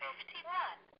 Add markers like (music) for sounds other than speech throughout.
51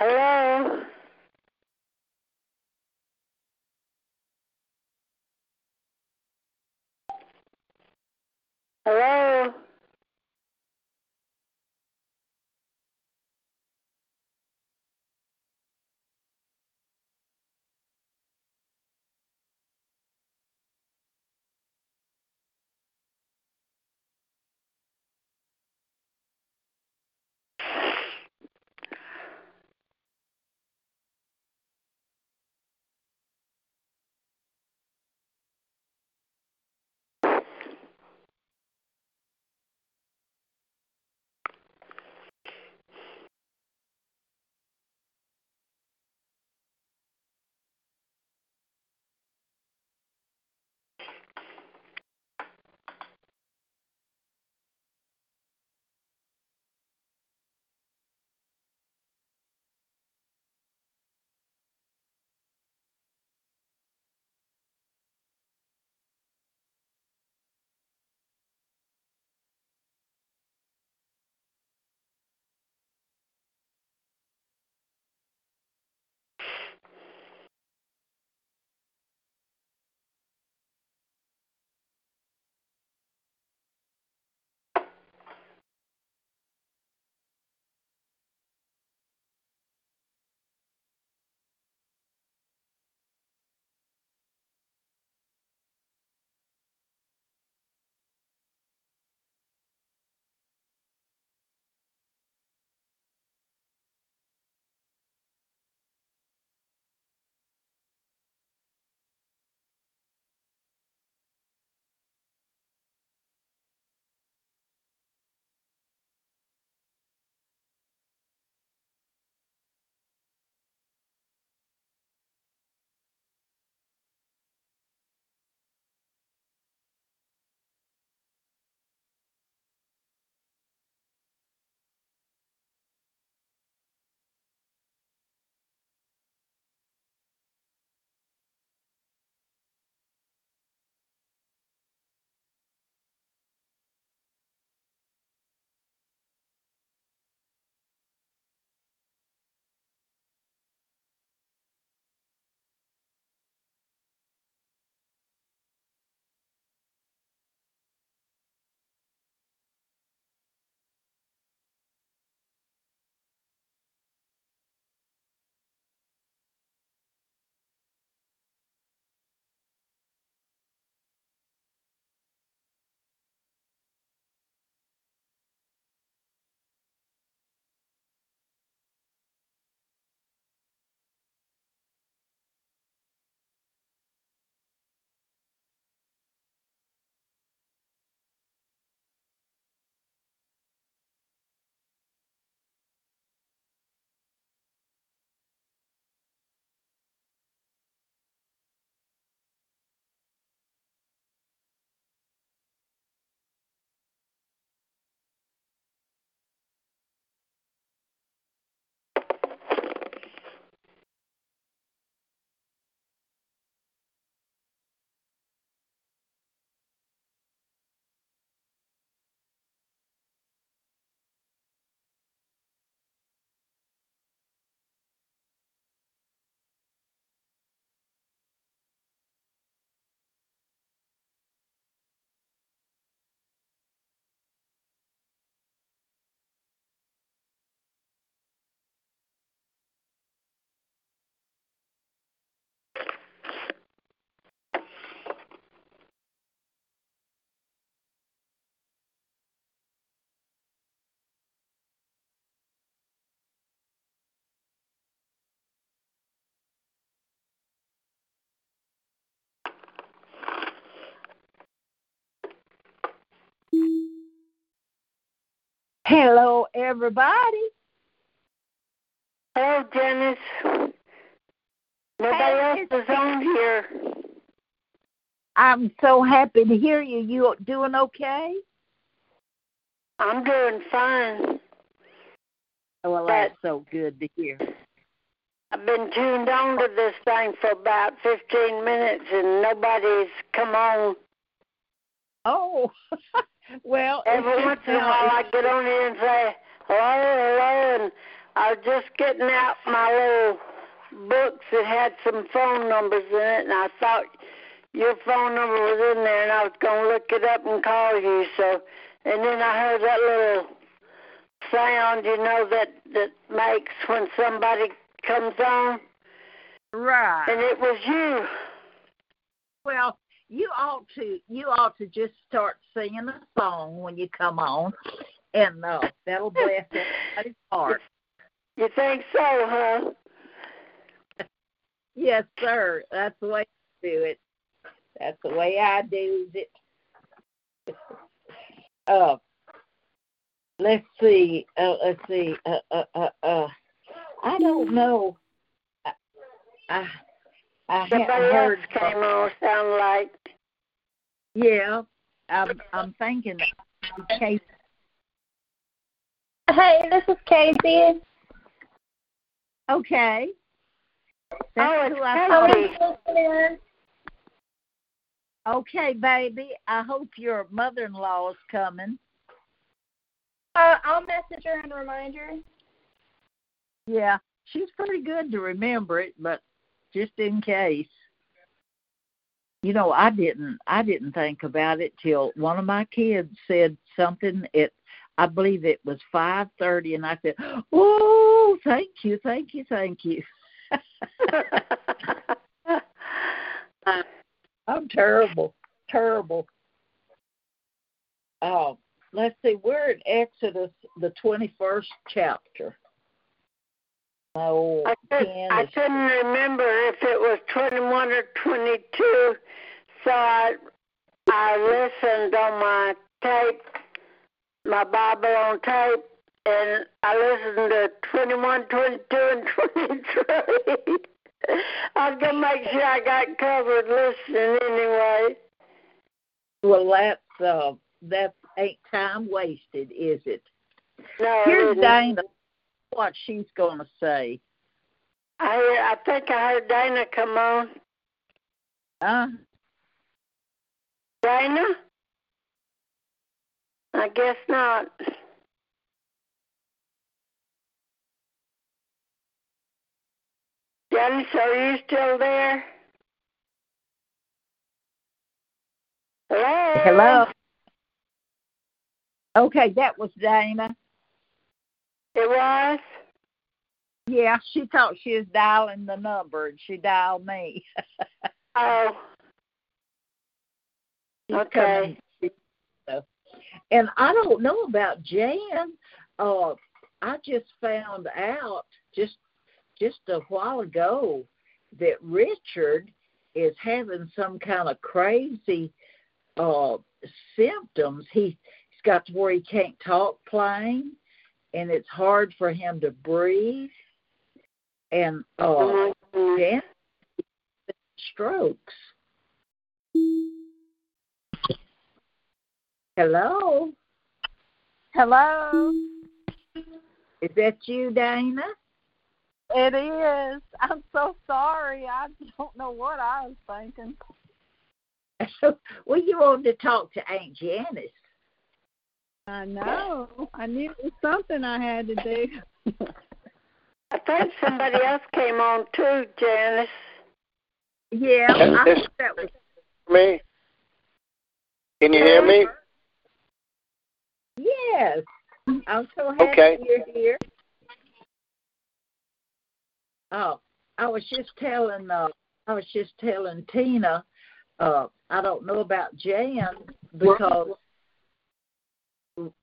Hello? Hello? Hello, everybody. Hello, Dennis. Nobody Hey, else is on here. I'm so happy to hear you. You doing okay? I'm doing fine. Well, But- that's so good to hear. I've been tuned on to this thing for about 15 minutes and nobody's come on. Oh, (laughs) well. Every once in a while I get on here and say hello, hello, and I was just getting out my little books that had some phone numbers in it, and I thought your phone number was in there, and I was to look it up and call you. So, and then I heard that little sound, you know, that that makes when somebody comes on, Right. and it was you. Well, you ought to you ought to just start singing a song when you come on, and uh, that'll bless everybody's (laughs) heart. You think so, huh? Yes, sir. That's the way I do it. That's the way I do it. (laughs) Uh, let's see. Uh, let's see. Uh, uh, uh, uh, I don't know. I, I, I haven't Somebody else came on. Sound like Yeah, I'm. I'm thinking. Casey. Hey, this is Casey. Okay. That's Oh, it's who I I listening. Okay, baby. I hope your mother-in-law is coming. Uh, I'll message her and remind her. Yeah, she's pretty good to remember it, but just in case. You know, I didn't I didn't think about it till one of my kids said something at I believe it was five thirty and I said, Oh, thank you, thank you, thank you. (laughs) I'm terrible, terrible. Oh, let's see, we're in Exodus, the 21st chapter. Oh, I, could, I couldn't remember if it was 21 or 22, so I, I listened on my tape, my Bible on tape, and I listened to 21, 22, and 23. (laughs) I was going to make sure I got covered listening anyway. well, that's uh, that ain't time wasted, is it? No, Here's. Dana. What she's gonna say? I, I think I heard Dana come on. Uh, Dana? I guess not. Janice, are you still there? Hello? hello. Okay, that was Dana. It was? Yeah, she thought she was dialing the number, and she dialed me. (laughs) Oh, Okay. And I don't know about Jan. Uh, I just found out just just a while ago that Richard is having some kind of crazy uh symptoms. He he's got to where he can't talk plain and it's hard for him to breathe and uh mhm. Jan strokes. Hello, Hello. is that you, Dana? It is. I'm so sorry. I don't know what I was thinking. (laughs) well, you wanted to talk to Aunt Janice. I know. I knew it was something I had to do. I think somebody else came on too, Janice. Yeah, Can I this- thought that was me? Can you hear me? yes. I'm so happy Okay. you're here. Oh, I was just telling uh I was just telling Tina, uh, I don't know about Jan because R-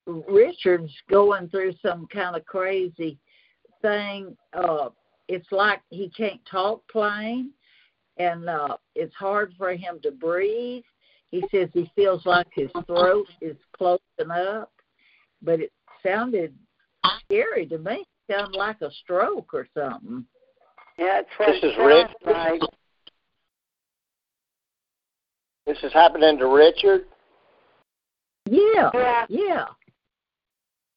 Richard's going through some kind of crazy thing. Uh it's like he can't talk plain and uh it's hard for him to breathe. He says he feels like his throat is closing up, but it sounded scary to me. It sounded like a stroke or something. Yeah, that's what This is Rich. sounds like. This is happening to Richard? Yeah, Yeah. yeah,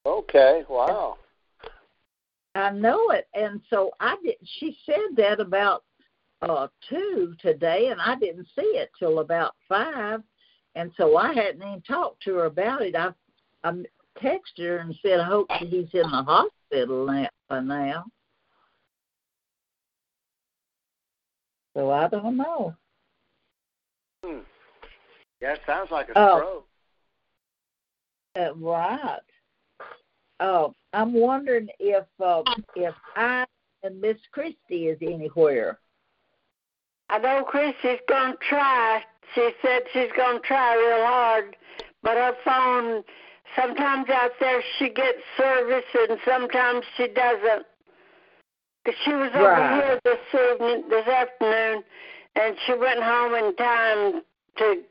Okay, wow. I know it. And so I did. She said that about uh two today, and I didn't see it till about five, and so I hadn't even talked to her about it. I I texted her and said I hope he's in the hospital now. by now. So I don't know. Hmm. Yeah, it sounds like a Oh. stroke. Uh, right. Oh, I'm wondering if uh, if I and Miss Christie is anywhere. I know Chrissy's gonna try. She said she's gonna try real hard, but her phone sometimes out there she gets service and sometimes she doesn't. Cause she was over Right. here this evening, this afternoon, and she went home in time to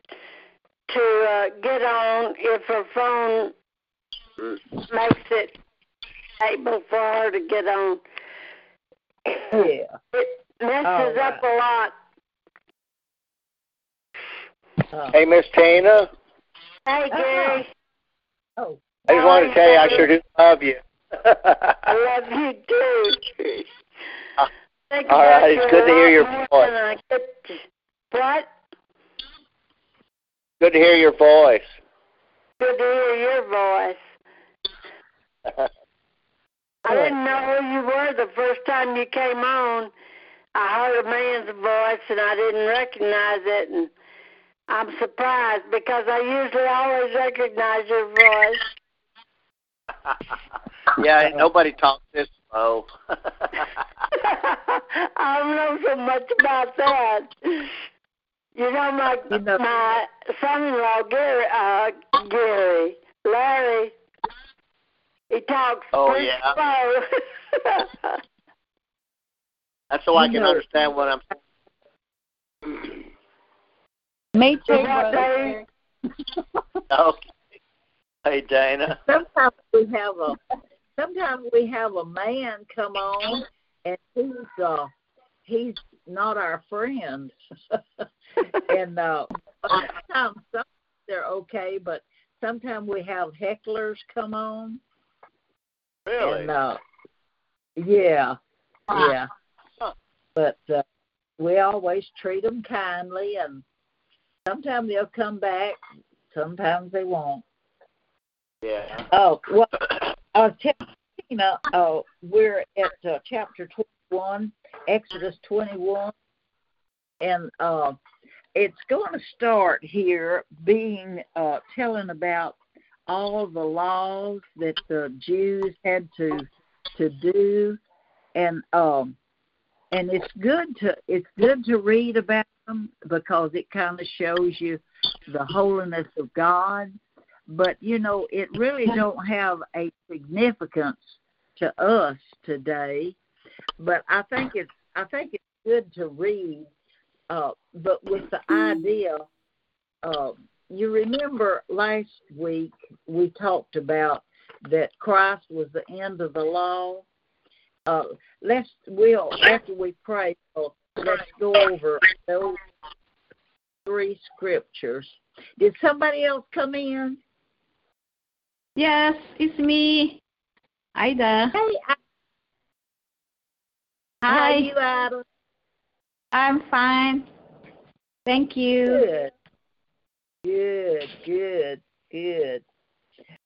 to uh, get on if her phone makes it able for her to get on. Yeah. It messes Oh, up a lot. Uh, Hey, Miss Tina. Hey, Gary. oh, I just wanted to tell you I sure do love you. I love you too. (laughs) Think All about right, it's good to hear your voice. than I get to- What? Good to hear your voice. Good to hear your voice. (laughs) I didn't know who you were the first time you came on. I heard a man's voice and I didn't recognize it, and I'm surprised because I usually always recognize your voice. (laughs) yeah, nobody talks this slow. (laughs) I don't know so much about that. You know, my You know- my son-in-law Gary, uh, Gary, Larry, he talks Oh, pretty yeah. slow. (laughs) That's so I can know- understand what I'm saying. Me too, Is brother. (laughs) Okay. Hey, Dana. sometimes we have a sometimes we have a man come on and he's uh he's not our friend (laughs) and uh sometimes some they're okay but sometimes we have hecklers come on Really? and uh yeah yeah Huh. but uh we always treat them kindly and sometimes they'll come back sometimes they won't Yeah. oh well (coughs) uh, Tina, uh, we're at uh, chapter 21, Exodus 21, and uh, it's going to start here being uh, telling about all the laws that the Jews had to to do, and um, and it's good to it's good to read about them because it kind of shows you the holiness of God. But you know it really don't have a significance to us today. But i think it's i think it's good to read uh but with the idea uh you remember last week we talked about that christ was the end of the law? Uh let's we'll after we pray uh, let's go over those three scriptures. Did somebody else come in? Yes, it's me, Ida. Hey, I- how Hi, you, Ada? I'm fine. Thank you. Good. Good, good, good.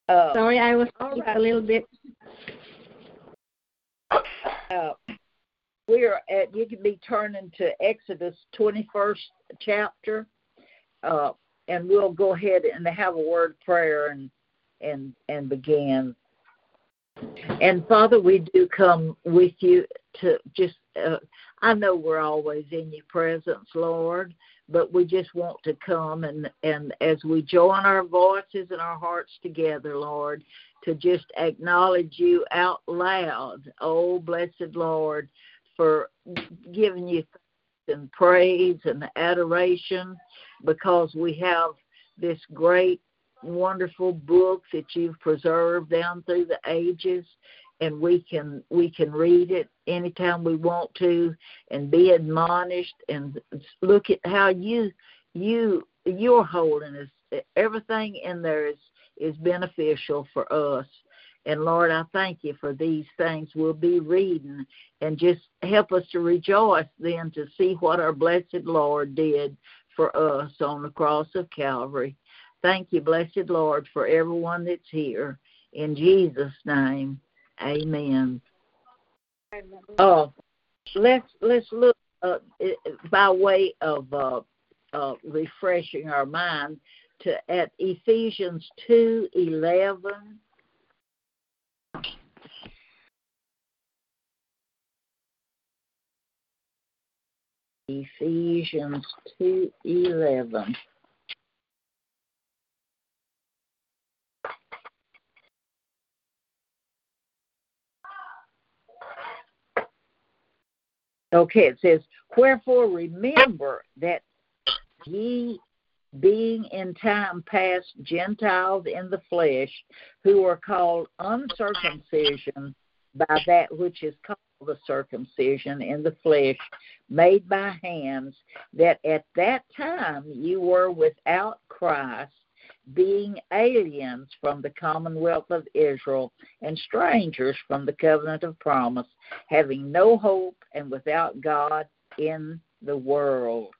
Uh, Sorry, I was All right. a little bit. uh, we're at, you can be turning to Exodus 21st chapter, uh, and we'll go ahead and have a word prayer and, and, and begin. And Father, we do come with you to just, uh, I know we're always in your presence, Lord, but we just want to come and, and as we join our voices and our hearts together, Lord, to just acknowledge you out loud. Oh, blessed Lord, for giving you and praise and adoration because we have this great, wonderful book that you've preserved down through the ages and we can we can read it anytime we want to and be admonished and look at how you you your holiness everything in there is is beneficial for us. And lord i thank you for these things. We'll be reading and just help us to rejoice then to see what our blessed lord did for us on the cross of calvary. Thank you blessed lord for everyone that's here. In jesus name amen Uh, let's let's look uh, by way of uh, uh, refreshing our mind to at Ephesians two eleven. Ephesians two eleven. Okay, it says, Wherefore remember that ye being in time past Gentiles in the flesh, who are called uncircumcision by that which is called the circumcision in the flesh, made by hands, that at that time you were without Christ, being aliens from the commonwealth of Israel and strangers from the covenant of promise, having no hope and without God in the world.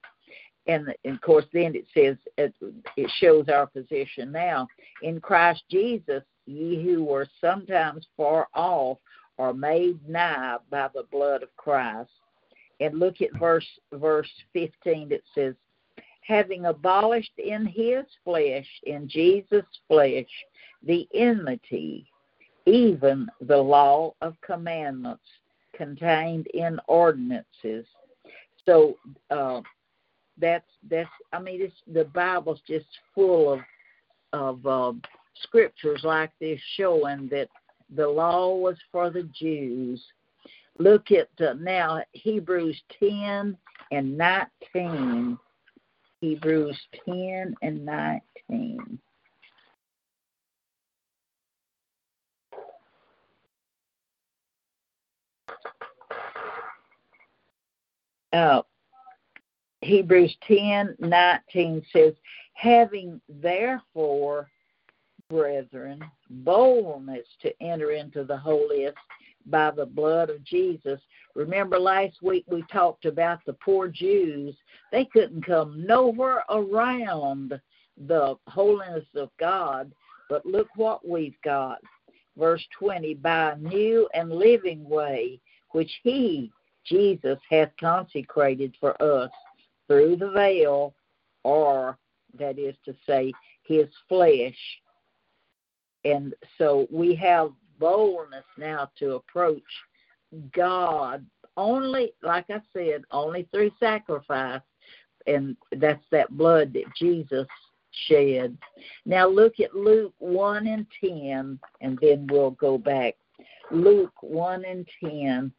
And, and of course, then it says it, it shows our position now in Christ Jesus. Ye who were sometimes far off are made nigh by the blood of Christ. And look at verse verse 15. It says, having abolished in his flesh, in Jesus' flesh, the enmity, even the law of commandments contained in ordinances. So uh, that's that's I mean the Bible's just full of of uh, scriptures like this showing that the law was for the Jews. Look at uh, now Hebrews 10 and 19 Hebrews 10 and 19. Uh, Hebrews 10 19 says, Having therefore, brethren, boldness to enter into the holiest by the blood of Jesus. Remember last week we talked about the poor Jews. They couldn't come nowhere around the holiness of God, but look what we've got. Verse 20 by a new and living way, which he, Jesus, hath consecrated for us through the veil, or that is to say, his flesh. And so we have boldness now to approach God only, like I said, only through sacrifice, and that's that blood that Jesus shed. Now look at Luke 1 and 10, and then we'll go back. Luke 1 and 10.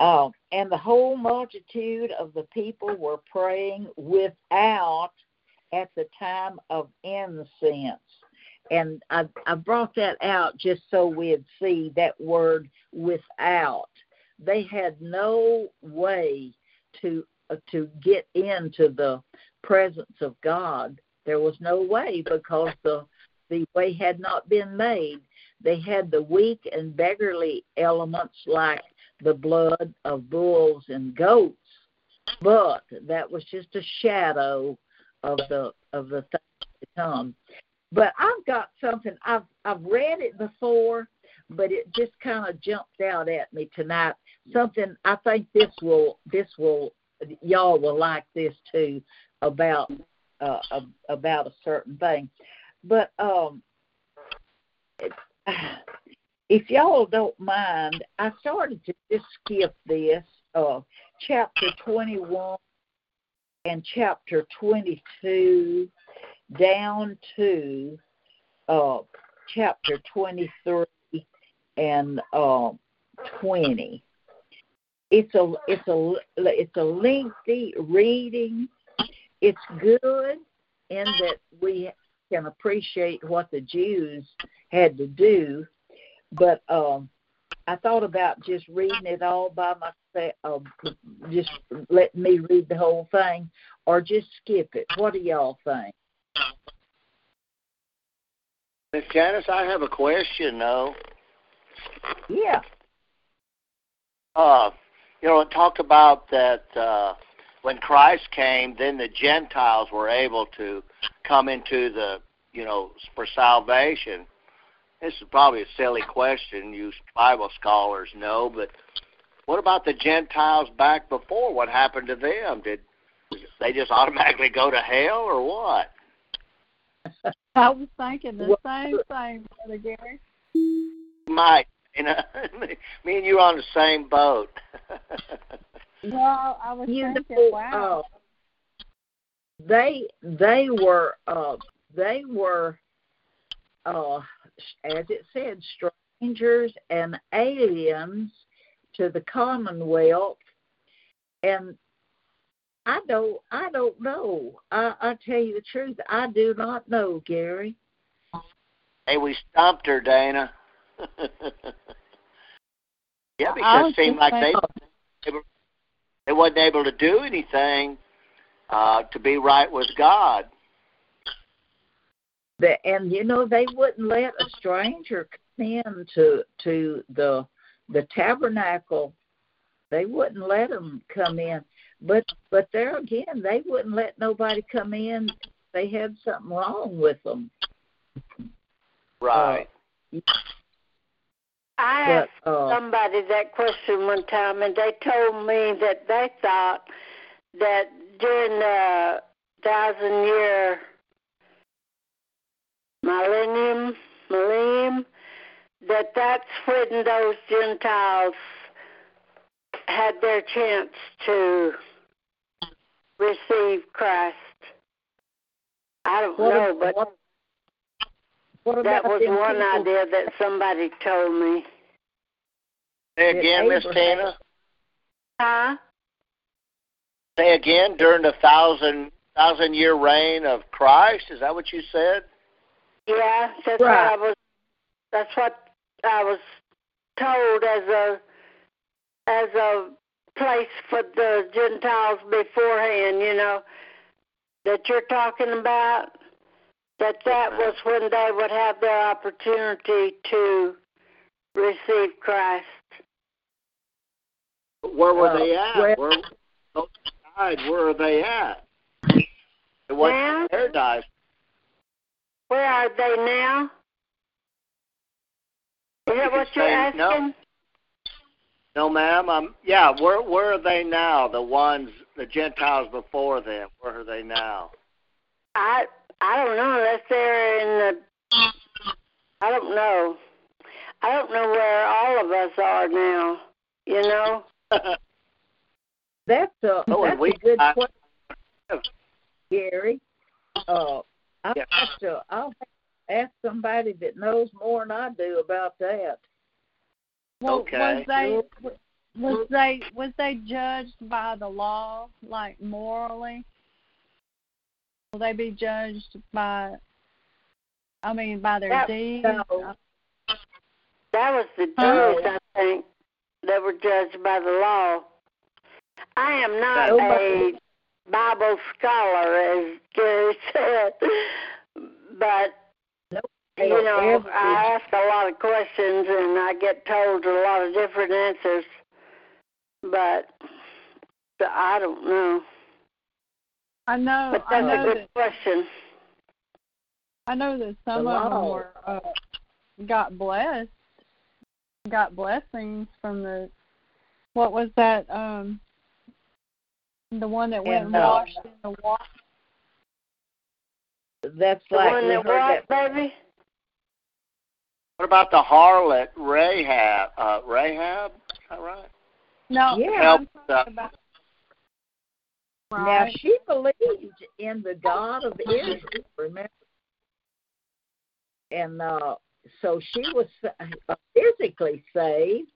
Uh, and the whole multitude of the people were praying without at the time of incense. And I, I brought that out just so we'd see that word without. They had no way to uh, to get into the presence of God. There was no way because the the way had not been made. They had the weak and beggarly elements like the blood of bulls and goats, but that was just a shadow of the of the things to come. But I've got something I've I've read it before, but it just kind of jumped out at me tonight. Something I think this will this will y'all will like this too about uh, about a certain thing. But um, (sighs) if y'all don't mind, I started to just skip this uh, chapter 21 and chapter 22 down to uh, chapter 23 and uh, 20. It's a it's a it's a lengthy reading. It's good in that we can appreciate what the Jews had to do but um, I thought about just reading it all by myself, uh, just let me read the whole thing, or just skip it. What do y'all think? Miss Janice, I have a question though. Yeah. Uh, you know, it talked about that uh, when Christ came, then the Gentiles were able to come into the, you know, for salvation. This is probably a silly question. You Bible scholars know, but what about the Gentiles back before? What happened to them? Did they just automatically go to hell, or what? (laughs) I was thinking the same thing, Brother Gary. Might, you know, (laughs) me and you are on the same boat. (laughs) well, I was you thinking, know, wow. Uh, they they were uh, they were uh, as it said strangers and aliens to the Commonwealth, and I don't I don't know. I I tell you the truth, I do not know, Gary. Hey, we stumped her, Dana. (laughs) yeah, I because it seemed like they they, were, they wasn't able to do anything uh, to be right with God. The, and you know they wouldn't let a stranger come in to to the the tabernacle. They wouldn't let them come in. But but there again, they wouldn't let nobody come in. They had something wrong with them. Right. I But, asked uh, somebody that question one time, and they told me that they thought that during the thousand year millennium, millennium, that that's when those Gentiles had their chance to receive Christ. I don't What know, ab- but what- what that was one people- idea that somebody told me. Say again, Miss Abraham- Tina. Huh? Say again during the thousand thousand year reign of Christ. Is that what you said? Yeah, that's Right. what I was. That's what I was told as a as a place for the Gentiles beforehand. You know that you're talking about. That that was when they would have their opportunity to receive Christ. Where were Uh, they at? where- Where those? Where are they at? It wasn't Now? paradise. Where are they now? Is that You what you're say no. asking? No, ma'am. Um, yeah. Where where are they now? The ones, the Gentiles before them. Where are they now? I I don't know unless they're in the. I don't know. I don't know where all of us are now. You know. That's a (laughs) Oh, that's we- a good I- question, Gary. Uh, I'll Yeah. have to I'll have to ask somebody that knows more than I do about that. Well, Okay. was they was they was they judged by the law, like morally? Will they be judged by? I mean, by their That- deeds? no. That was the. Jews, I think, that were judged by the law. I am not Nobody- a Bible scholar, as Gary (laughs) said, but They you know, I ask a lot of questions and I get told a lot of different answers, but but I don't know. I know. But I that's a good that. question. I know that some of them were uh, got blessed, got blessings from the. What was that? Um, the one that went and And, uh, washed in the water. That's The like one that heard what, baby? What about the harlot Rahab? Uh, Rahab, is that right? No, Yeah. Help, I'm uh, talking about. Now she believed in the God of Israel, remember? And uh, so she was uh, physically saved,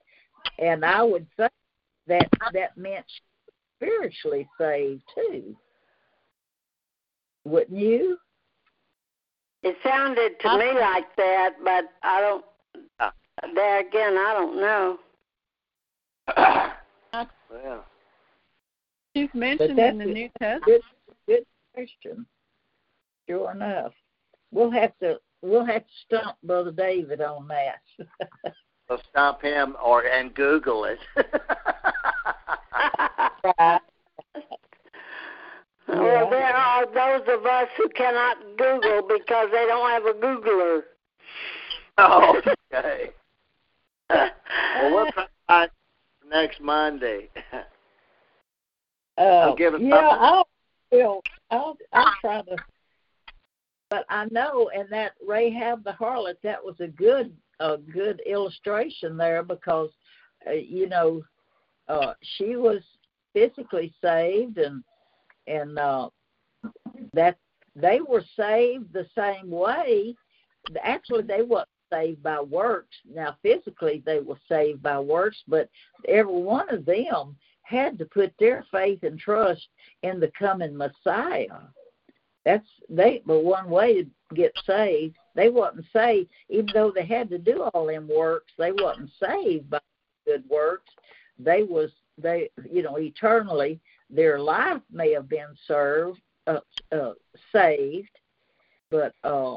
and I would say that that meant she was spiritually saved too. Wouldn't you? It sounded to me like that, but I don't. Ah. There again, I don't know. (coughs) yeah. She's mentioned in the. New Testament. Good, good question. Sure enough, we'll have to we'll have to stump Brother David on that. (laughs) So stop him or and Google it. (laughs) Right. Well, there are those of us who cannot Google because they don't have a Googler. Oh, (laughs) okay. well, we'll try next Monday. Uh, I'll give it yeah, up. I'll, will. I'll, I'll try to. But I know, and that Rahab the harlot, that was a good, a good illustration there because, uh, you know, uh, she was physically saved, and and uh, that they were saved the same way. Actually, they weren't saved by works. Now, physically, they were saved by works, but every one of them had to put their faith and trust in the coming Messiah. That's they but one way to get saved. They wasn't saved, even though they had to do all them works, they wasn't saved by good works. They was they you know, eternally their life may have been served uh, uh saved, but uh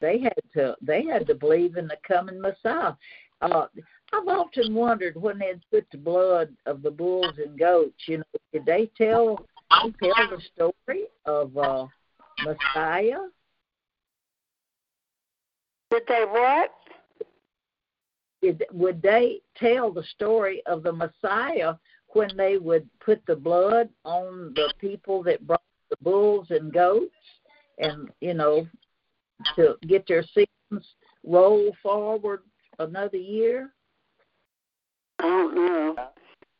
they had to they had to believe in the coming Messiah. Uh I've often wondered when they'd put the blood of the bulls and goats, you know, did they tell they tell the story of uh Messiah? Did they what? Would they tell the story of the Messiah when they would put the blood on the people that brought the bulls and goats and, you know, to get their sins roll forward another year? I don't know.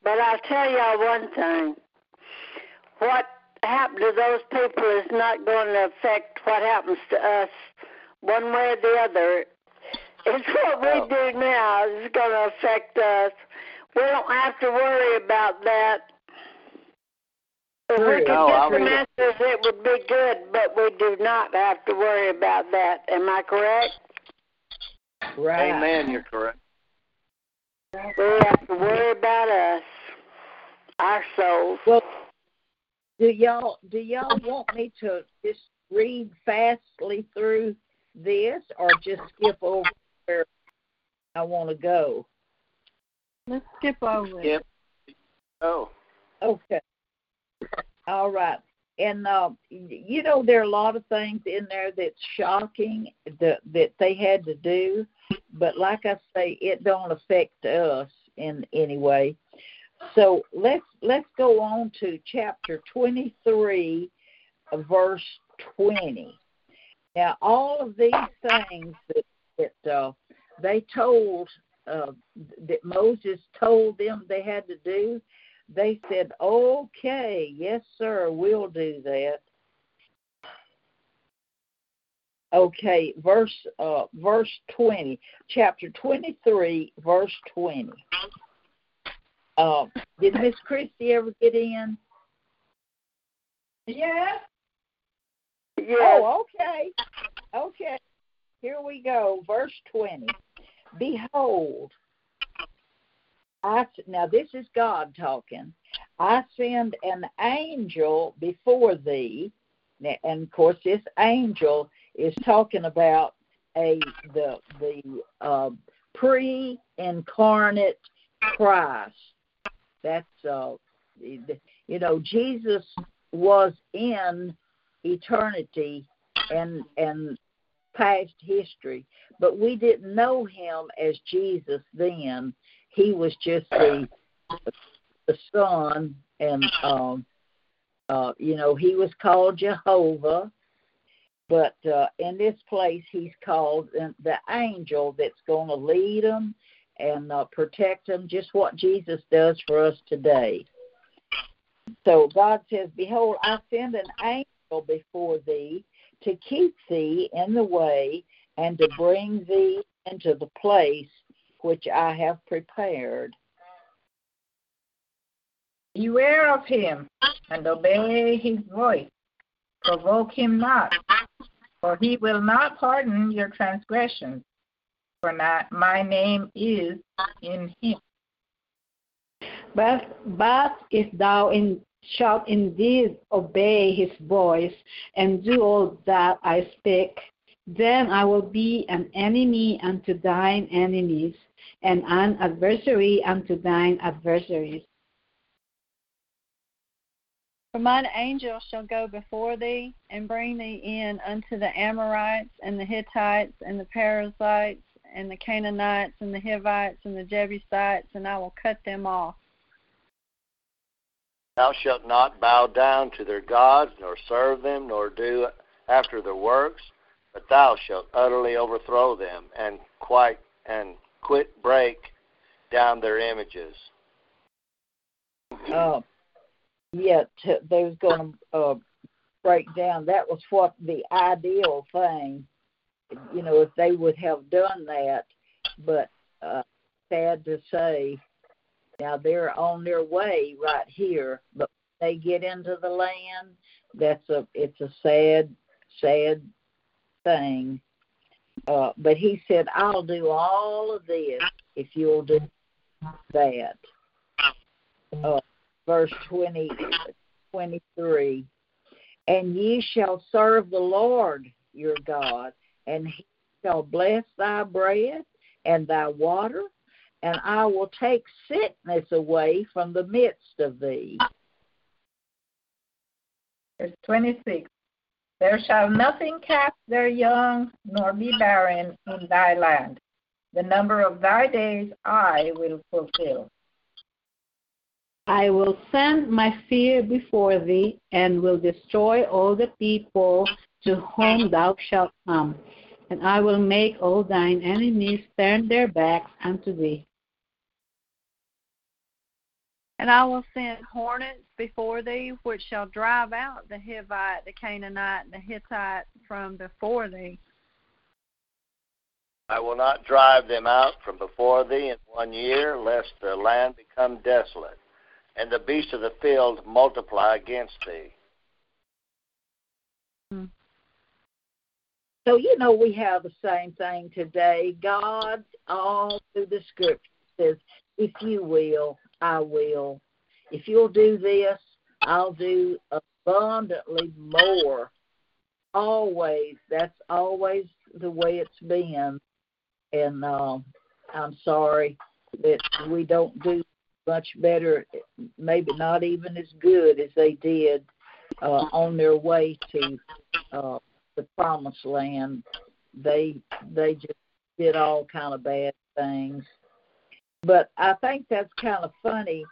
But I'll tell y'all one thing. What happened to those people is not going to affect what happens to us one way or the other. It's what we oh. do now is going to affect us. We don't have to worry about that. If we could No, I get some would- answers, it would be good, but we do not have to worry about that. Am I correct? Right. Amen. You're correct. We have to worry about us, our souls. Well, do y'all do y'all want me to just read fastly through this, or just skip over where I want to go? Let's skip over it. Yep. Oh. Okay. All right. And uh, you know there are a lot of things in there that's shocking that that they had to do, but like I say, it don't affect us in any way. So let's let's go on to chapter twenty three, verse twenty. Now all of these things that that uh, they told uh, that Moses told them they had to do, they said, "Okay, yes, sir, we'll do that." Okay, verse uh, verse twenty, chapter twenty three, verse twenty. Uh, did Miss Christie ever get in? Yes. Yes. Oh, okay, okay. Here we go, verse twenty. Behold, I now this is God talking. I send an angel before thee, and of course this angel is talking about a the the uh, pre-incarnate Christ. That's uh, you know Jesus was in eternity and and past history, but we didn't know him as Jesus then. He was just the the son, and um, uh, you know he was called Jehovah. But uh, in this place, he's called the angel that's going to lead them and uh, protect them, just what Jesus does for us today. So God says, Behold, I send an angel before thee to keep thee in the way and to bring thee into the place which I have prepared. Beware of him and obey his voice. Provoke him not, for he will not pardon your transgressions. For not, my name is in him. But, but if thou in, shalt indeed obey his voice and do all that I speak, then I will be an enemy unto thine enemies and an adversary unto thine adversaries. For mine angel shall go before thee, and bring thee in unto the Amorites, and the Hittites, and the Perizzites, and the Canaanites, and the Hivites, and the Jebusites, and I will cut them off. Thou shalt not bow down to their gods, nor serve them, nor do after their works, but thou shalt utterly overthrow them, and quite and quit break down their images. Uh, yet they was going to uh, break down. That was what the ideal thing, you know, if they would have done that. But uh, sad to say, now they're on their way right here, but they get into the land. That's a it's a sad, sad thing. Uh, but he said, I'll do all of this if you'll do that. Uh, verse 20, 23. And ye shall serve the Lord your God, and he shall bless thy bread and thy water, and I will take sickness away from the midst of thee. Verse 26. There shall nothing cast their young, nor be barren in thy land. The number of thy days I will fulfill. I will send my fear before thee, and will destroy all the people to whom thou shalt come. And I will make all thine enemies turn their backs unto thee. And I will send hornets before thee, which shall drive out the Hivite, the Canaanite, and the Hittite from before thee. I will not drive them out from before thee in one year, lest the land become desolate, and the beasts of the field multiply against thee. Hmm. So, you know, we have the same thing today. God, all through the scripture, says, if you will, I will. If you'll do this, I'll do abundantly more. Always. That's always the way it's been. And uh, I'm sorry that we don't do much better, maybe not even as good as they did uh, on their way to uh, the promised land. They they just did all kind of bad things. But I think that's kind of funny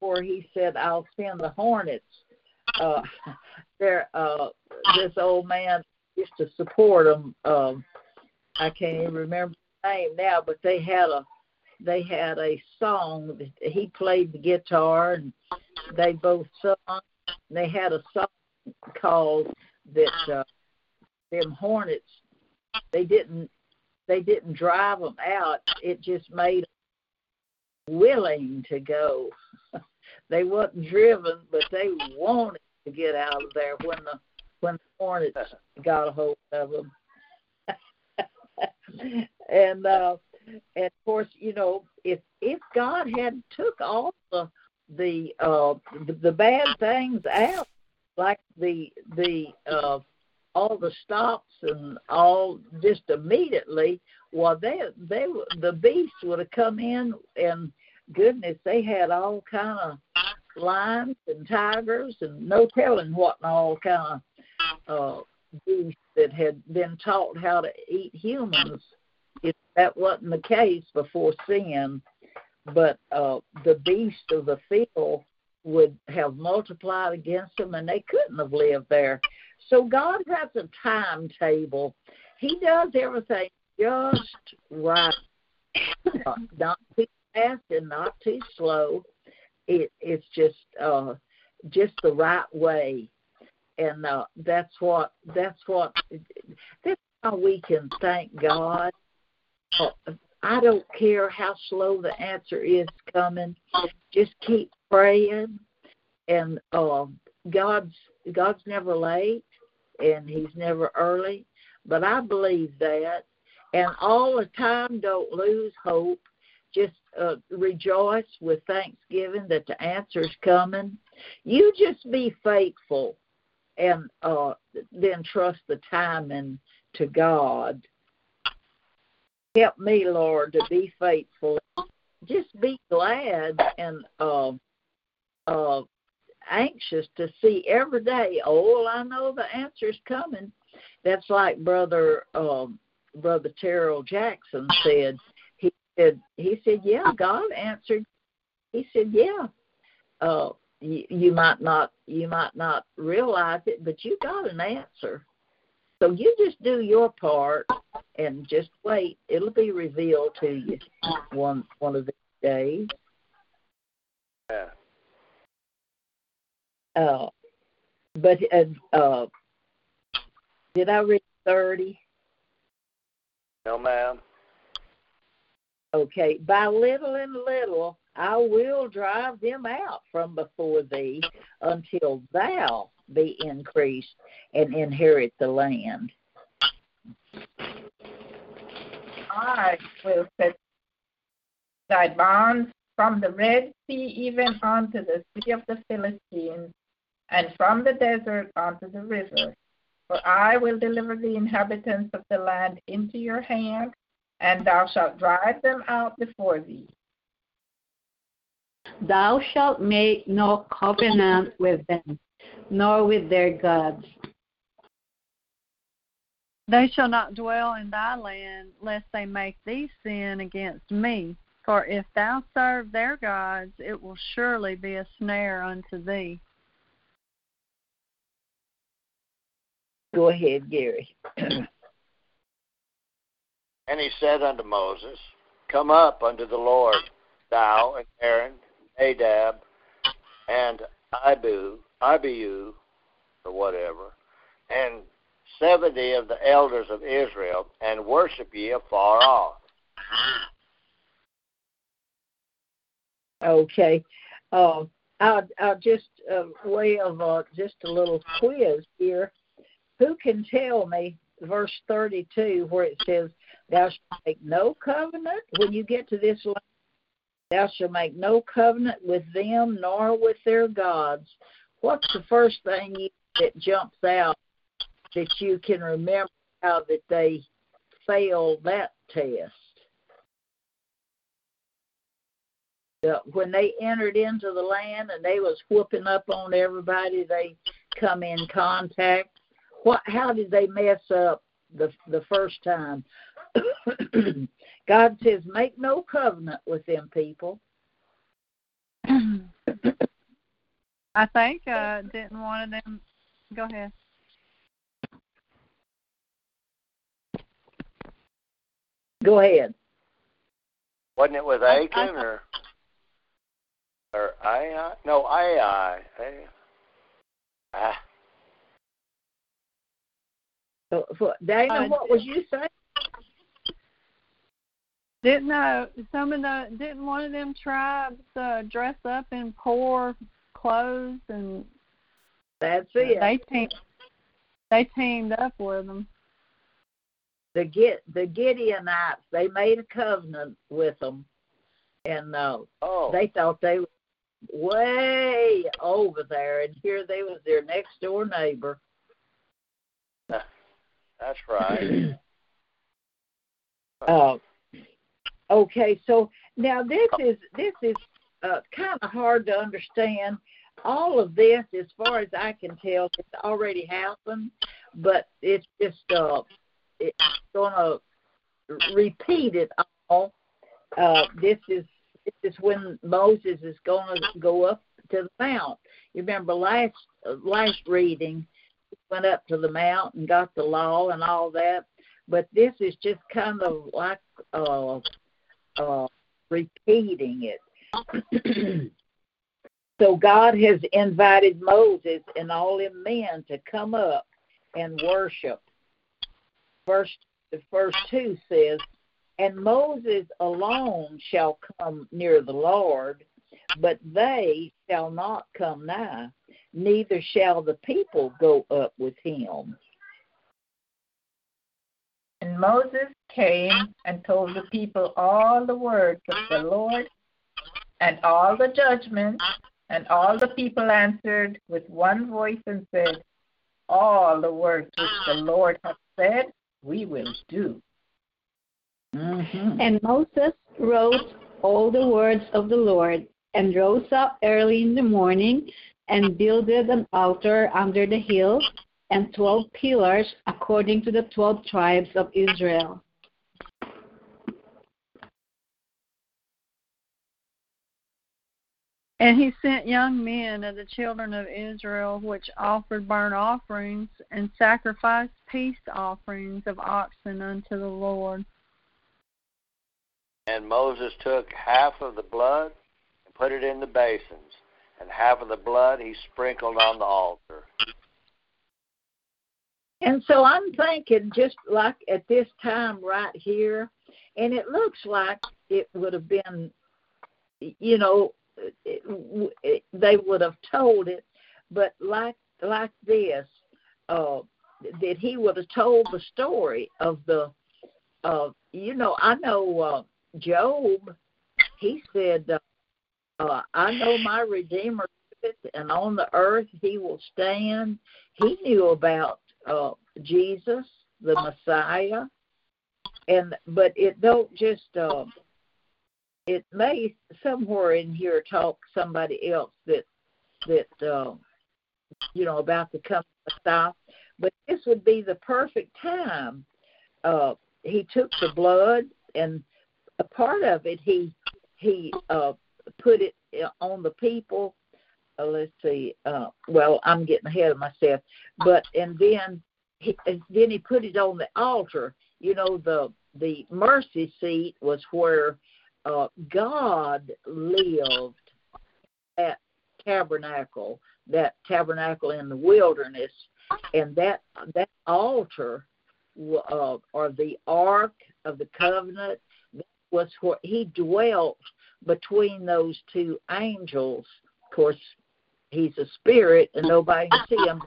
where he said, I'll send the hornets. Uh, (laughs) there, uh, this old man used to support them. Um, I can't even remember the name now, but they had a they had a song. He played the guitar, and they both sung. They had a song called that uh, them hornets. They didn't they didn't drive them out. It just made willing to go. (laughs) they wasn't driven, but they wanted to get out of there when the when the hornets got a hold of them. (laughs) and uh and of course, you know, if if God had took all the the uh the, the bad things out, like the the uh all the stops and all just immediately, well, they they the beasts would have come in and goodness, they had all kind of lions and tigers and no telling what and all kind of uh, beasts that had been taught how to eat humans. If that wasn't the case before sin, but uh, the beast of the field would have multiplied against them, and they couldn't have lived there. So God has a timetable. He does everything just right, uh, not too fast and not too slow. It, it's just uh, just the right way, and uh, that's what that's what that's how we can thank God. Uh, I don't care how slow the answer is coming. Just keep praying, and uh, God's God's never late, and He's never early. But I believe that, and all the time, don't lose hope. Just uh, rejoice with thanksgiving that the answer's coming. You just be faithful, and uh, then trust the timing to God. Help me, Lord, to be faithful. Just be glad and uh, uh, anxious to see every day. Oh, I know the answer's coming. That's like brother um, brother Terrell Jackson said. He said he said, yeah, God answered. He said, yeah. Uh, you, you might not you might not realize it, but you got an answer. So you just do your part and just wait. It'll be revealed to you one one of these days. Yeah. Uh, but uh, uh, did I read thirty? No, ma'am. Okay, by little and little I will drive them out from before thee until thou be increased and inherit the land. I will set thy bonds from the Red Sea even unto the sea of the Philistines, and from the desert unto the river. For I will deliver the inhabitants of the land into your hand, and thou shalt drive them out before thee. Thou shalt make no covenant with them, nor with their gods. They shall not dwell in thy land, lest they make thee sin against me. For if thou serve their gods, it will surely be a snare unto thee. Go ahead, Gary. (clears throat) and he said unto Moses, Come up unto the Lord, thou and Aaron, Nadab, and Ibu, Abihu, or whatever, and seventy of the elders of Israel, and worship ye afar off. Okay. Uh, I'll, I'll just uh, way of uh, just a little quiz here. Who can tell me verse 32 where it says, "Thou shalt make no covenant when you get to this land. Thou shalt make no covenant with them nor with their gods." What's the first thing that jumps out that you can remember how that they failed that test? when they entered into the land and they was whooping up on everybody they come in contact what how did they mess up the the first time (coughs) god says make no covenant with them people (coughs) I think uh didn't one of them go ahead. go ahead Wasn't it with Achan or or Ai? No, Ai. Ai. Ah, so, so dana Uh, what was you saying? Didn't uh some of the didn't one of them tribes uh dress up in poor clothes and that's it. they teamed they teamed up with them. the get the Gibeonites they made a covenant with them and uh oh, they thought they were way over there and here they was their next door neighbor that's right. uh (clears throat) okay so now this is this is uh kind of hard to understand all of this as far as i can tell it's already happened but it's just uh it's gonna repeat it all uh this is this is when Moses is going to go up to the mount. You remember last uh, last reading, went up to the mount and got the law and all that. But this is just kind of like uh, uh, repeating it. (clears throat) so God has invited Moses and all them men to come up and worship. Verse the first two says, and Moses alone shall come near the Lord, but they shall not come nigh, neither shall the people go up with him. And Moses came and told the people all the words of the Lord and all the judgments, and all the people answered with one voice and said, All the words which the Lord hath said, we will do. Mm-hmm. And Moses wrote all the words of the Lord, and rose up early in the morning, and builded an altar under the hill and twelve pillars according to the twelve tribes of Israel. And he sent young men of the children of Israel, which offered burnt offerings and sacrificed peace offerings of oxen unto the Lord. And Moses took half of the blood and put it in the basins, and half of the blood he sprinkled on the altar. And so I'm thinking, just like at this time right here, and it looks like it would have been, you know, it, it, they would have told it, but like like this, uh, that he would have told the story of the, uh, you know, I know uh, Job. He said, uh, uh, "I know my Redeemer and on the earth he will stand." He knew about uh, Jesus, the Messiah, and but it don't just. Uh, it may somewhere in here talk somebody else that that uh, you know about the coming Messiah, but this would be the perfect time. Uh, he took the blood and a part of it he he uh, put it on the people. Uh, let's see. Uh, well, I'm getting ahead of myself, but and then he then he put it on the altar. You know the the mercy seat was where uh, God lived at tabernacle, that tabernacle in the wilderness, and that that altar uh, or the ark of the covenant was where he dwelt between those two angels. Of course, he's a spirit and nobody can see him.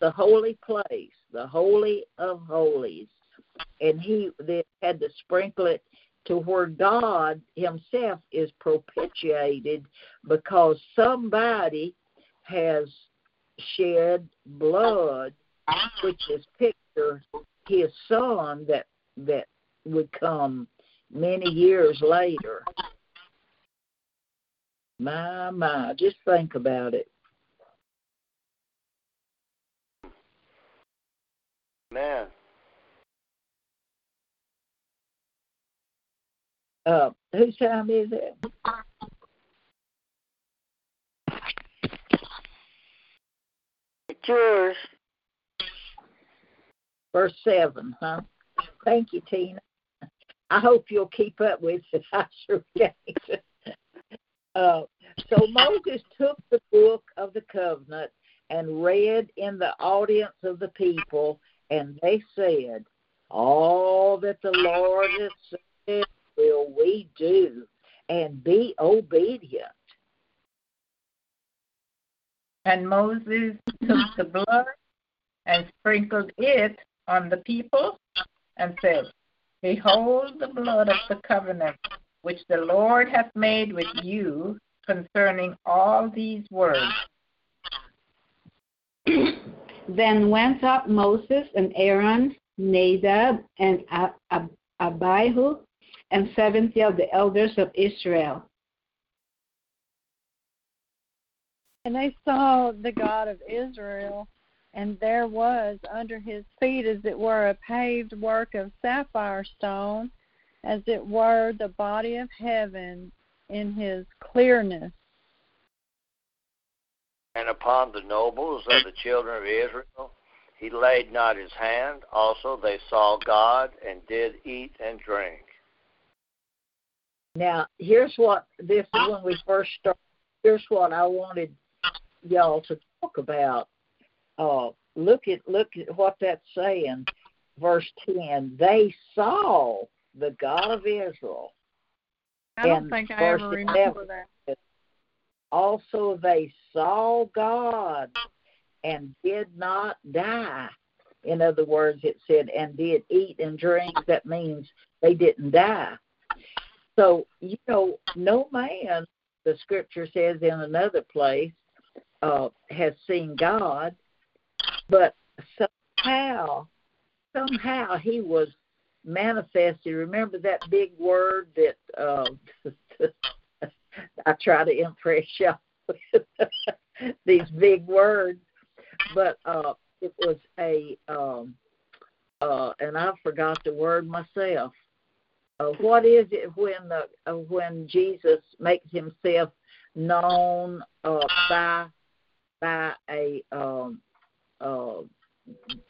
The holy place, the holy of holies, and he had to sprinkle it to where God Himself is propitiated because somebody has shed blood, which is picture His Son that that would come many years later. My my, just think about it. Man, Uh, whose time is it? It's yours. Verse 7, huh? Thank you, Tina. I hope you'll keep up with it. I sure can't. Uh, so Moses took the book of the covenant and read in the audience of the people, and they said, All that the Lord has said will we do and be obedient? And Moses took the blood and sprinkled it on the people and said, Behold the blood of the covenant which the Lord hath made with you concerning all these words. (clears throat) then went up Moses and Aaron, Nadab and Abihu, and seventy of the elders of Israel. And they saw the God of Israel, and there was under his feet, as it were, a paved work of sapphire stone, as it were the body of heaven in his clearness. And upon the nobles of the children of Israel he laid not his hand. Also they saw God and did eat and drink. Now, here's what this is when we first started. Here's what I wanted y'all to talk about. Uh, look at look at what that's saying. Verse ten. They saw the God of Israel. I don't and think I ever remember 11, that. Also, they saw God and did not die. In other words, it said, and did eat and drink. That means they didn't die. So, you know, no man, the scripture says in another place, uh, has seen God, but somehow, somehow he was manifested. Remember that big word that uh, (laughs) I try to impress y'all with? (laughs) these big words, but uh, it was a um, uh, and I forgot the word myself. Uh, what is it when the uh, when Jesus makes himself known uh, by by a um, uh,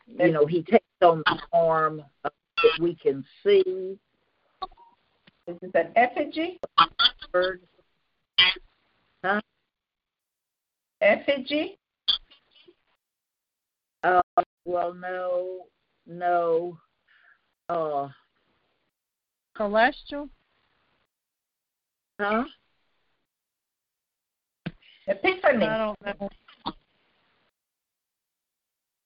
you know he takes on the form uh, that we can see. Is it an effigy? Word. Huh? Effigy? Uh, well, no, no. Uh, Celestial? huh? Epiphany. I don't know.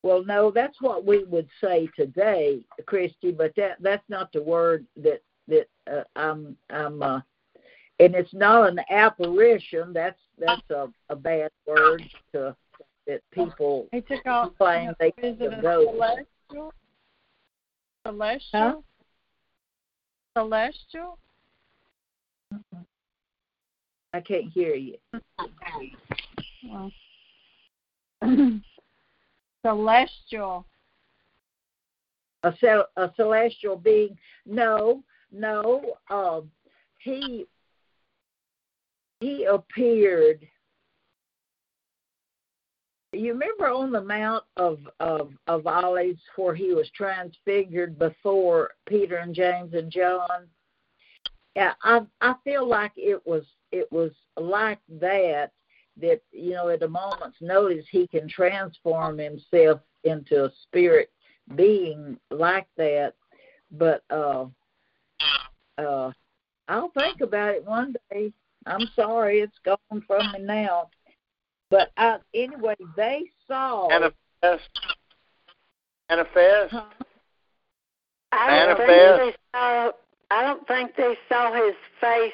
Well, no, that's what we would say today, Christy. But that that's not the word that that uh, I'm I'm. Uh, and it's not an apparition. That's that's a, a bad word to that people took off. claim they Is can it a go. celestial? Celestial? Huh? Celestial? I can't hear you. Well. (clears throat) Celestial. a, cel- a celestial being. No, no. Um, he he appeared. You remember on the Mount of, of of Olives where he was transfigured before Peter and James and John. Yeah, I I feel like it was it was like that that you know at a moment's notice he can transform himself into a spirit being like that but uh uh i'll think about it one day i'm sorry it's gone from me now but uh anyway they saw Manifest. Manifest. Huh? I don't think they saw. I don't think they saw his face.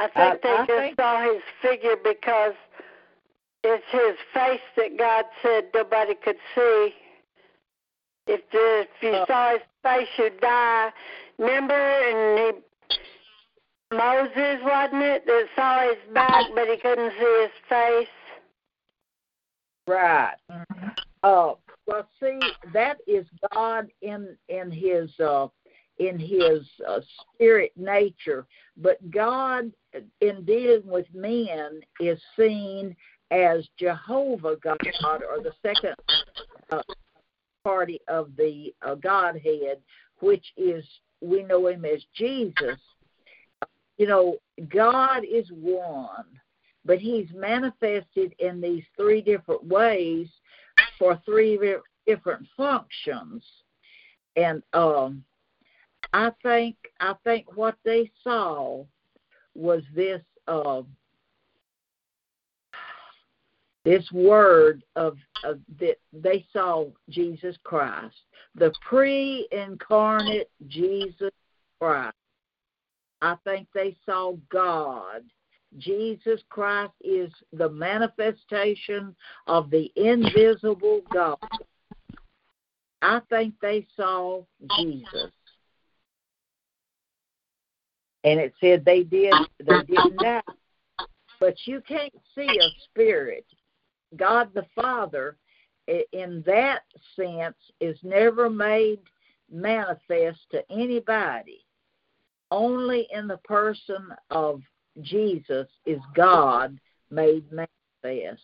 I think I- they I just think- saw his figure because it's his face that God said nobody could see. If the, if you Uh. saw his face, you'd die. Remember, and he Moses wasn't it that saw his back, but he couldn't see his face. right uh well see that is god in in his uh in his uh, spirit nature but god in dealing with men is seen as jehovah god or the second uh, party of the uh, godhead which is we know him as jesus. You know god is one but he's manifested in these three different ways for three different functions. And um i think i think what they saw was this uh, this word of, of that they saw jesus christ the pre-incarnate jesus christ i think they saw god Jesus Christ is the manifestation of the invisible God. I think they saw Jesus. And it said they did they did not. But you can't see a spirit. God the Father in that sense is never made manifest to anybody. Only in the person of Jesus is God made manifest.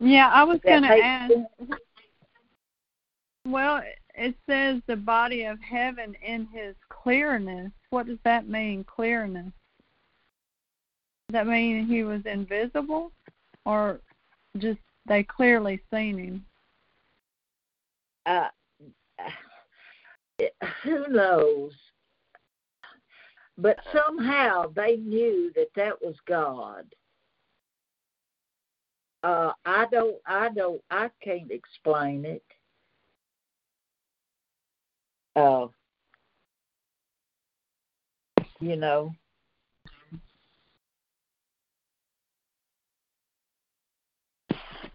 Yeah, I was going to ask. sense? Well, it says the body of heaven in his clearness. What does that mean, clearness? Does that mean he was invisible or just they clearly seen him? Uh, who knows? But somehow they knew that that was God. Uh, I don't, I don't, I can't explain it. Uh, you know.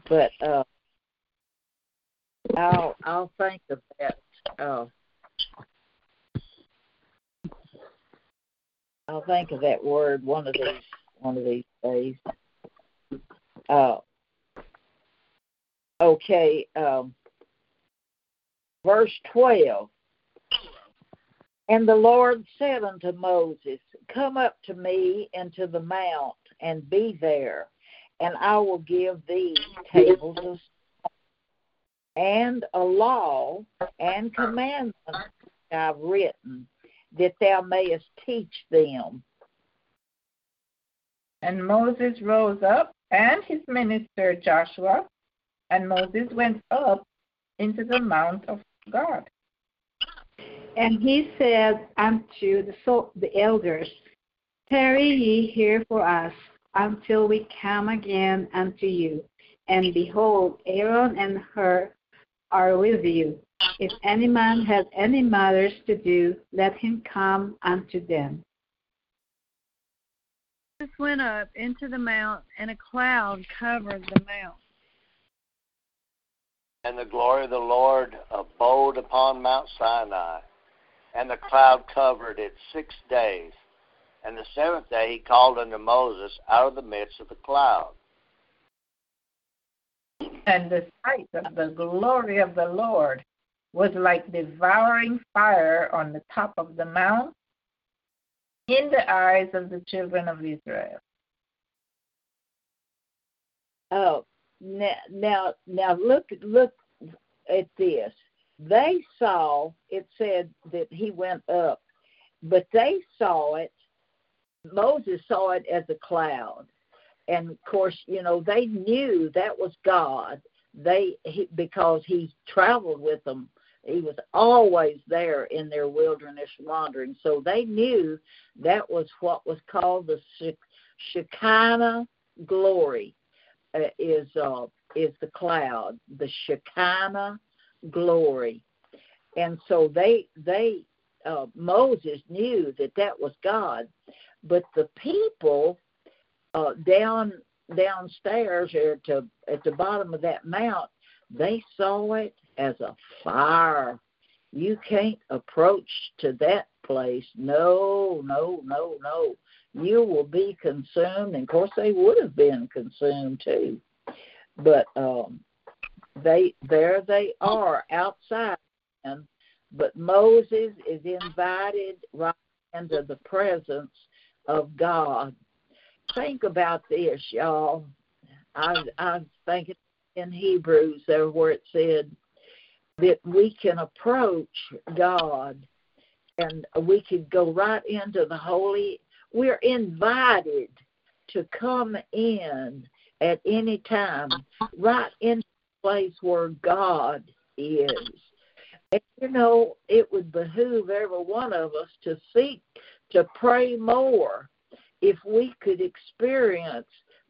But uh, I'll I'll think of that. Uh, I'll think of that word one of these one of these days. Uh, okay, um, verse 12. And the Lord said unto Moses, Come up to me into the mount and be there, and I will give thee tables of stone, and a law and commandments I've written, that thou mayest teach them. And Moses rose up, and his minister Joshua, and Moses went up into the mount of God. And he said unto the, the elders, Tarry ye here for us until we come again unto you. And behold, Aaron and Hur are with you. If any man has any matters to do, let him come unto them. Jesus went up into the mount, and a cloud covered the mount. And the glory of the Lord abode upon Mount Sinai, and the cloud covered it six days. And the seventh day he called unto Moses out of the midst of the cloud. And the sight of the glory of the Lord was like devouring fire on the top of the mount in the eyes of the children of Israel. Oh, now, now, now look, look at this. They saw it said that he went up, but they saw it. Moses saw it as a cloud, and of course, you know they knew that was God. They he, because he traveled with them. He was always there in their wilderness wandering, so they knew that was what was called the Shekinah glory. Is uh, is the cloud, the Shekinah glory, and so they they uh, Moses knew that that was God, but the people uh, down downstairs or to at the bottom of that mount, they saw it as a fire. You can't approach to that place. No, no, no, no. You will be consumed. And of course, they would have been consumed too. But um, they there they are outside, but Moses is invited right into the presence of God. Think about this, y'all. I I think in Hebrews there where it said that we can approach God and we could go right into the holy. We're invited to come in at any time, right in the place where God is. And you know, it would behoove every one of us to seek to pray more if we could experience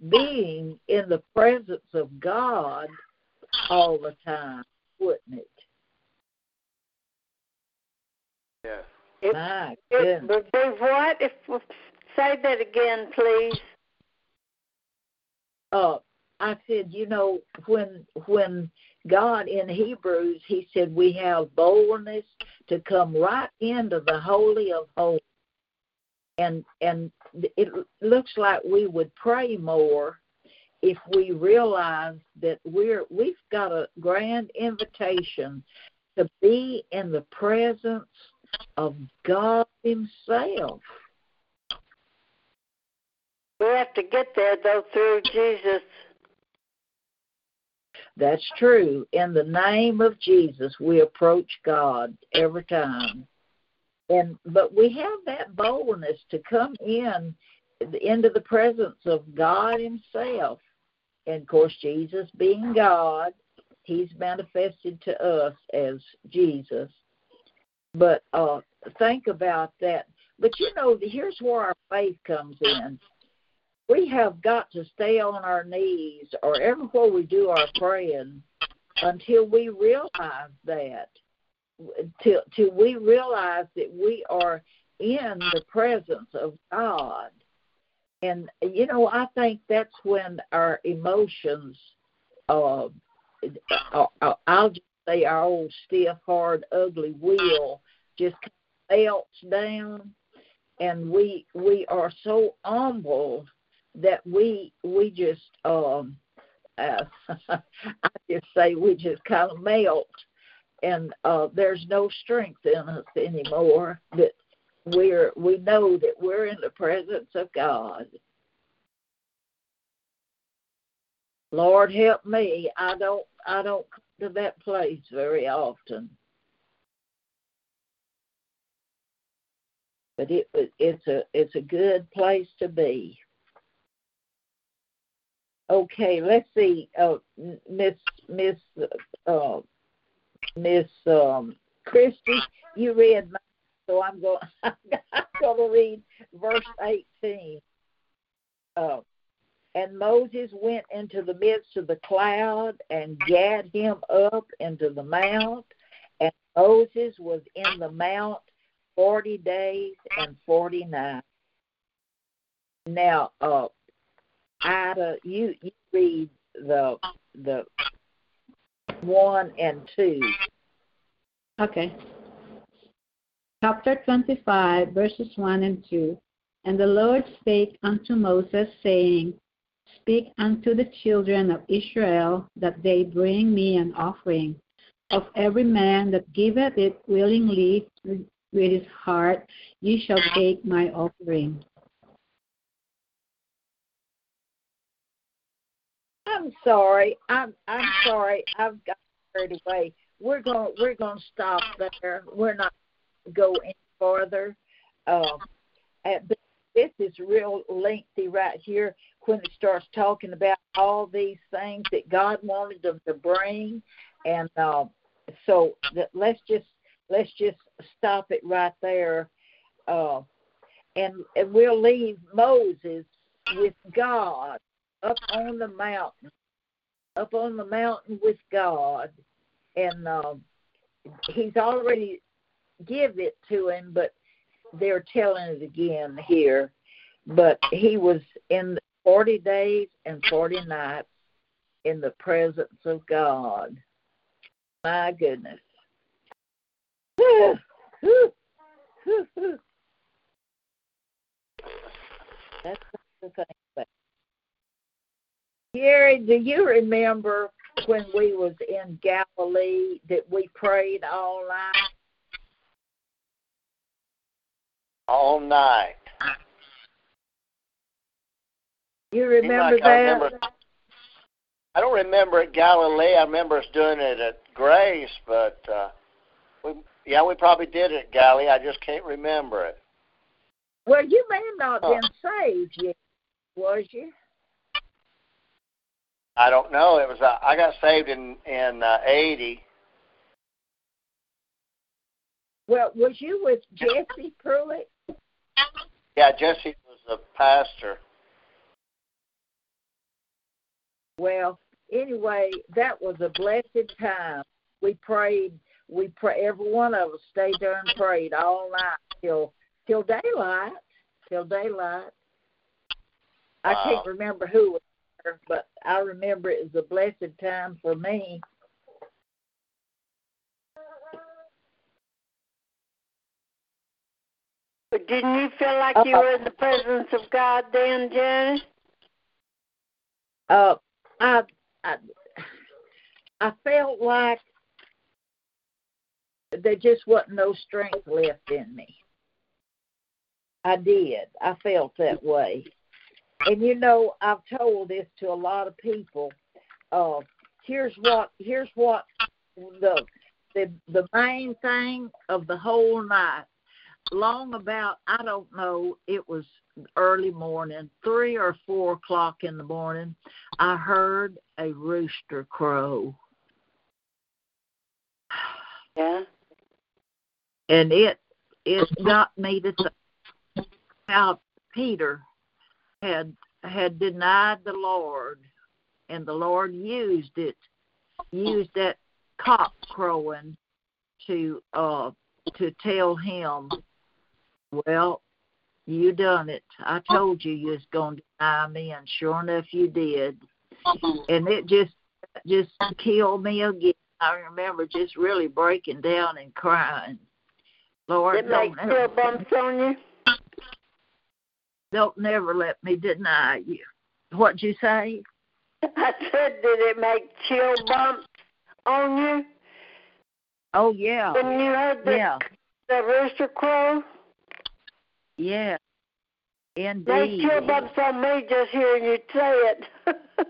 being in the presence of God all the time, wouldn't it? Yeah. It, My it goodness. would be what? If say that again, please. Uh, I said, you know, when when God in Hebrews, He said we have boldness to come right into the holy of holies, and and it looks like we would pray more if we realize that we're we've got a grand invitation to be in the presence of God Himself. We have to get there though through Jesus. That's true. In the name of Jesus, we approach God every time. And but we have that boldness to come in into the presence of God Himself. And of course, Jesus being God, He's manifested to us as Jesus. But uh, think about that. But you know, here's where our faith comes in. We have got to stay on our knees or everywhere we do our praying until we realize that. Till, till we realize that we are in the presence of God. And, you know, I think that's when our emotions, uh, uh, I'll just say our old stiff, hard, ugly will just melts down and we we are so humbled that we we just um uh, (laughs) I just say we just kind of melt, and uh, there's no strength in us anymore. That we're we know that we're in the presence of God. Lord help me. I don't I don't come to that place very often. But it it's a it's a good place to be. Okay, let's see. Uh, Miss Miss uh, Miss um, Christie, you read, so I'm going. (laughs) I'm going to read verse 18. Uh, and Moses went into the midst of the cloud and gathered him up into the mount. And Moses was in the mount forty days and forty nights. Now, uh, Ida, you you read the the one and two. Okay. Chapter 25, verses 1 and 2. And the Lord spake unto Moses, saying, Speak unto the children of Israel that they bring me an offering. Of every man that giveth it willingly with his heart, ye shall take my offering. I'm sorry. I'm I'm sorry. I've got carried away. We're going we're going to stop there. We're not go any farther. Uh, but this is real lengthy right here when it starts talking about all these things that God wanted them to bring, and uh, so let's just let's just stop it right there, uh, and, and we'll leave Moses with God up on the mountain, up on the mountain with God, and uh, he's already give it to him, but they're telling it again here. But he was in 40 days and 40 nights in the presence of God. My goodness. (laughs) That's the thing. Gary, do you remember when we was in Galilee that we prayed all night? All night. You remember like that? I, remember, I don't remember at Galilee. I remember us doing it at Grace, but uh, we yeah we probably did it at Galilee. I just can't remember it. Well, you may have not been saved yet, was you? I don't know. It was uh, I got saved in in uh, eighty. Well, was you with Jesse Pruitt? Yeah, Jesse was a pastor. Well, anyway, that was a blessed time. We prayed. We pray. Every one of us stayed there and prayed all night till till daylight. Till daylight. Wow. I can't remember who was there, but I remember it was a blessed time for me. But didn't you feel like you were in the presence of God then, Janet? Uh, I, I, I felt like there just wasn't no strength left in me. I did. I felt that way. And you know, I've told this to a lot of people. Uh, here's what here's what the the the main thing of the whole night long about I don't know, it was early morning, three or four o'clock in the morning, I heard a rooster crow. (sighs) Yeah. And it it got me to think how Peter had had denied the Lord and the Lord used it used that cock crowing to uh to tell him well, you done it. I told you you was going to deny me, and sure enough, you did. And it just just killed me again. I remember just really breaking down and crying. Lord, Did it make don't chill bumps on you? They'll never let me deny you. What'd you say? (laughs) I said, did it make chill bumps on you? Oh yeah. When you heard the, yeah. the rooster crow? Yeah. Indeed. Make chill bumps on me just hearing you say it. (laughs)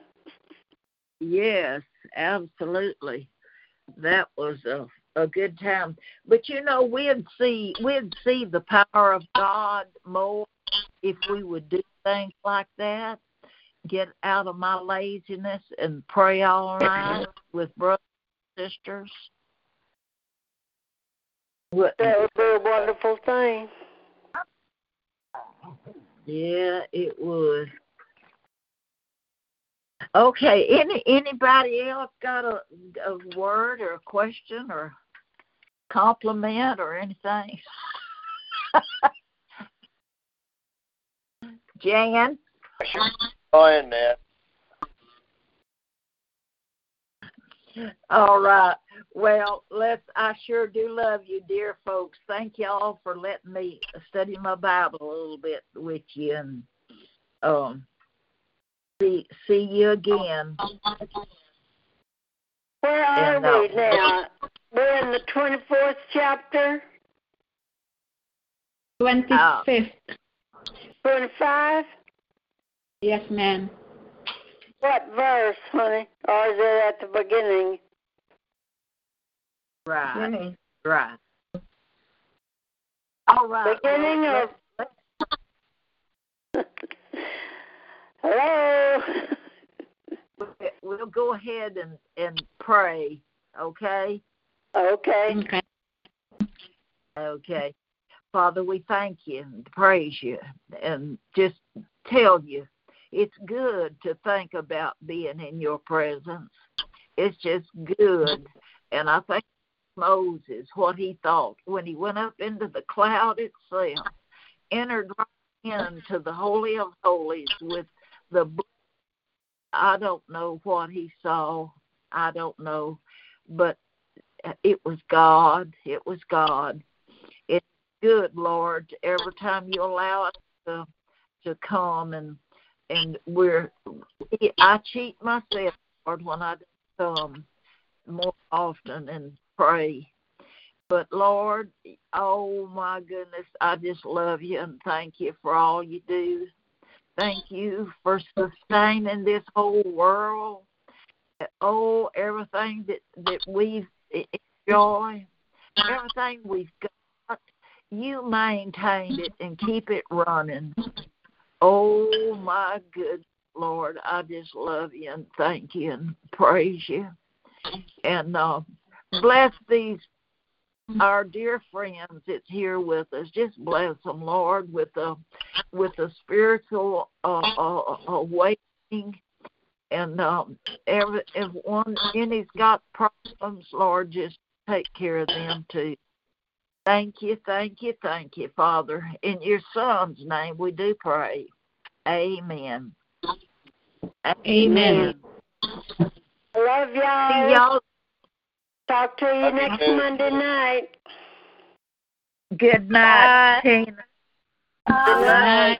yes, absolutely. That was a a good time. But you know, we'd see we'd see the power of God more if we would do things like that. Get out of my laziness and pray all night with brothers and sisters. What? That would be a wonderful thing. Yeah, it would. Okay. Any anybody else got a, a word or a question or compliment or anything? (laughs) Jan? Go in there. All right. Well, let's. I sure do love you, dear folks. Thank y'all for letting me study my Bible a little bit with you, and um, see see you again. Where are and, uh, we now? We're in the twenty-fourth chapter. Twenty-fifth. Uh, Twenty-five. Yes, ma'am. What verse, honey? Or is it at the beginning? Right. Right. All right. Beginning well, of. (laughs) Hello. (laughs) We'll go ahead and and pray. Okay. Okay. Okay. Okay. Father, we thank you and praise you and just tell you it's good to think about being in your presence. It's just good. And I think Moses, what he thought when he went up into the cloud itself, entered right into the Holy of Holies with the I don't know what he saw. I don't know. But it was God. It was God. Good, Lord, every time you allow us to to come and and we're I cheat myself, Lord, when I come more often and pray. But Lord, oh my goodness, I just love you and thank you for all you do. Thank you for sustaining this whole world. Oh, everything that that we enjoy, everything we've got, you maintain it and keep it running. Oh my good Lord, I just love you and thank you and praise you. And uh, bless these our dear friends that's here with us. Just bless them, Lord, with a with a spiritual uh, uh, awakening. And um, every if one any's got problems, Lord, just take care of them too. Thank you, thank you, thank you, Father. In your Son's name we do pray. Amen. Amen. Love y'all. See y'all. Talk to you next Monday night. Good night, Bye. Tina. Bye. Good night.